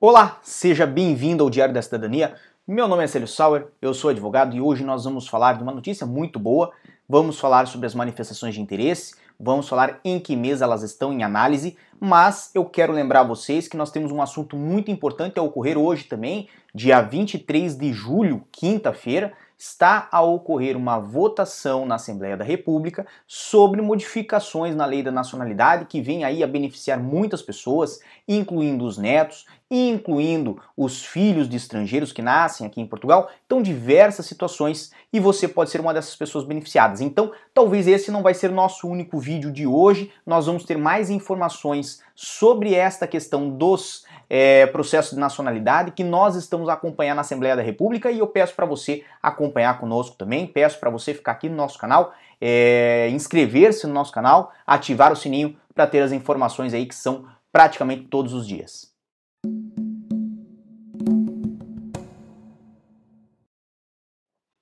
Olá, seja bem-vindo ao Diário da Cidadania. Meu nome é Célio Sauer, eu sou advogado e hoje nós vamos falar de uma notícia muito boa. Vamos falar sobre as manifestações de interesse, vamos falar em que mês elas estão em análise, mas eu quero lembrar vocês que nós temos um assunto muito importante a ocorrer hoje também, dia 23 de julho, quinta-feira, está a ocorrer uma votação na Assembleia da República sobre modificações na lei da nacionalidade que vem aí a beneficiar muitas pessoas, incluindo os netos, incluindo os filhos de estrangeiros que nascem aqui em Portugal. Então, diversas situações e você pode ser uma dessas pessoas beneficiadas. Então, talvez esse não vai ser nosso único vídeo de hoje. Nós vamos ter mais informações sobre esta questão dos é, processo de nacionalidade que nós estamos acompanhando na Assembleia da República e eu peço para você acompanhar conosco também, peço para você ficar aqui no nosso canal, é, inscrever-se no nosso canal, ativar o sininho para ter as informações aí que são praticamente todos os dias.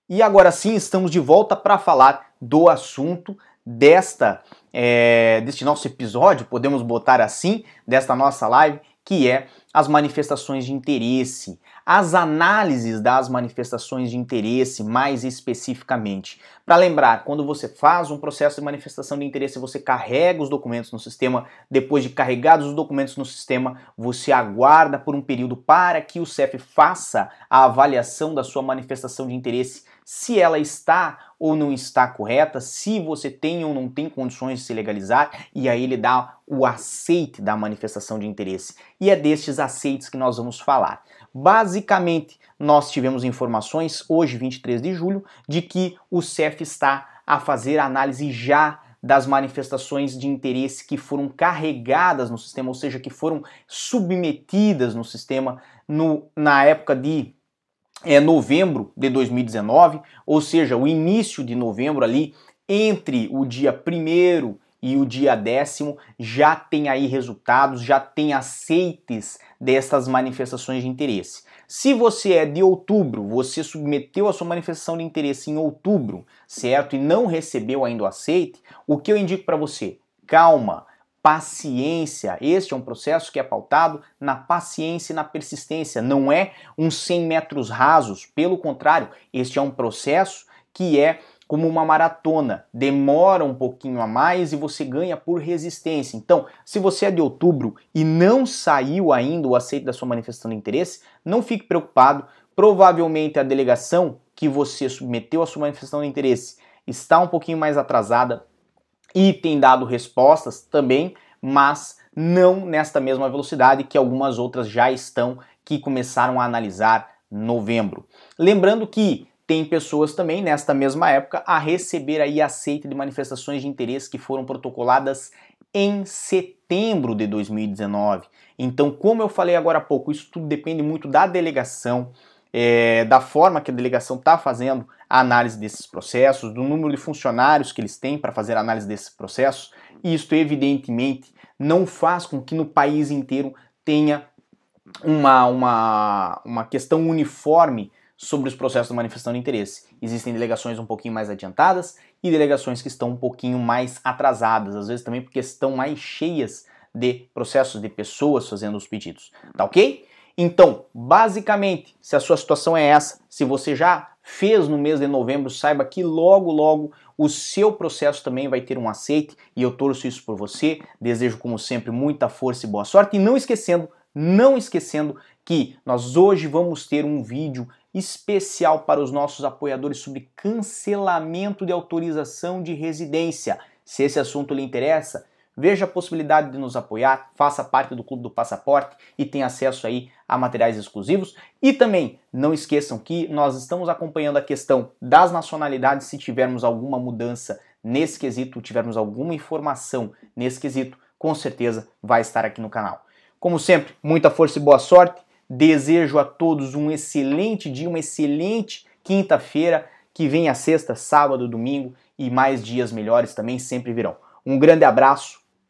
E agora sim estamos de volta para falar do assunto desta é, deste nosso episódio, podemos botar assim, desta nossa live, que é as manifestações de interesse, as análises das manifestações de interesse mais especificamente. Para lembrar, quando você faz um processo de manifestação de interesse, você carrega os documentos no sistema, depois de carregados os documentos no sistema, você aguarda por um período para que o CEF faça a avaliação da sua manifestação de interesse se ela está ou não está correta, se você tem ou não tem condições de se legalizar, e aí ele dá o aceite da manifestação de interesse. E é destes aceites que nós vamos falar. Basicamente, nós tivemos informações hoje, 23 de julho, de que o CEF está a fazer análise já das manifestações de interesse que foram carregadas no sistema, ou seja, que foram submetidas no sistema no, na época de é novembro de 2019, ou seja, o início de novembro ali, entre o dia 1 e o dia décimo, já tem aí resultados, já tem aceites dessas manifestações de interesse. Se você é de outubro, você submeteu a sua manifestação de interesse em outubro, certo? E não recebeu ainda o aceite, o que eu indico para você? Calma, paciência. Este é um processo que é pautado na paciência e na persistência. Não é uns 100 metros rasos. Pelo contrário, este é um processo que é como uma maratona, demora um pouquinho a mais e você ganha por resistência. Então, se você é de outubro e não saiu ainda o aceito da sua manifestação de interesse, não fique preocupado. Provavelmente a delegação que você submeteu a sua manifestação de interesse está um pouquinho mais atrasada, e tem dado respostas também, mas não nesta mesma velocidade que algumas outras já estão que começaram a analisar novembro. Lembrando que tem pessoas também nesta mesma época a receber aí aceite de manifestações de interesse que foram protocoladas em setembro de 2019. Então, como eu falei agora há pouco, isso tudo depende muito da delegação, é, da forma que a delegação está fazendo a análise desses processos, do número de funcionários que eles têm para fazer a análise desses processos, e isso evidentemente não faz com que no país inteiro tenha uma, uma, uma questão uniforme sobre os processos de manifestação de interesse. Existem delegações um pouquinho mais adiantadas e delegações que estão um pouquinho mais atrasadas, às vezes também porque estão mais cheias de processos de pessoas fazendo os pedidos. Tá ok? Então, basicamente, se a sua situação é essa, se você já fez no mês de novembro, saiba que logo, logo o seu processo também vai ter um aceite e eu torço isso por você. Desejo, como sempre, muita força e boa sorte. E não esquecendo, não esquecendo que nós hoje vamos ter um vídeo especial para os nossos apoiadores sobre cancelamento de autorização de residência. Se esse assunto lhe interessa, Veja a possibilidade de nos apoiar, faça parte do Clube do Passaporte e tenha acesso aí a materiais exclusivos. E também não esqueçam que nós estamos acompanhando a questão das nacionalidades. Se tivermos alguma mudança nesse quesito, tivermos alguma informação nesse quesito, com certeza vai estar aqui no canal. Como sempre, muita força e boa sorte. Desejo a todos um excelente dia, uma excelente quinta-feira. Que venha sexta, sábado, domingo e mais dias melhores também sempre virão. Um grande abraço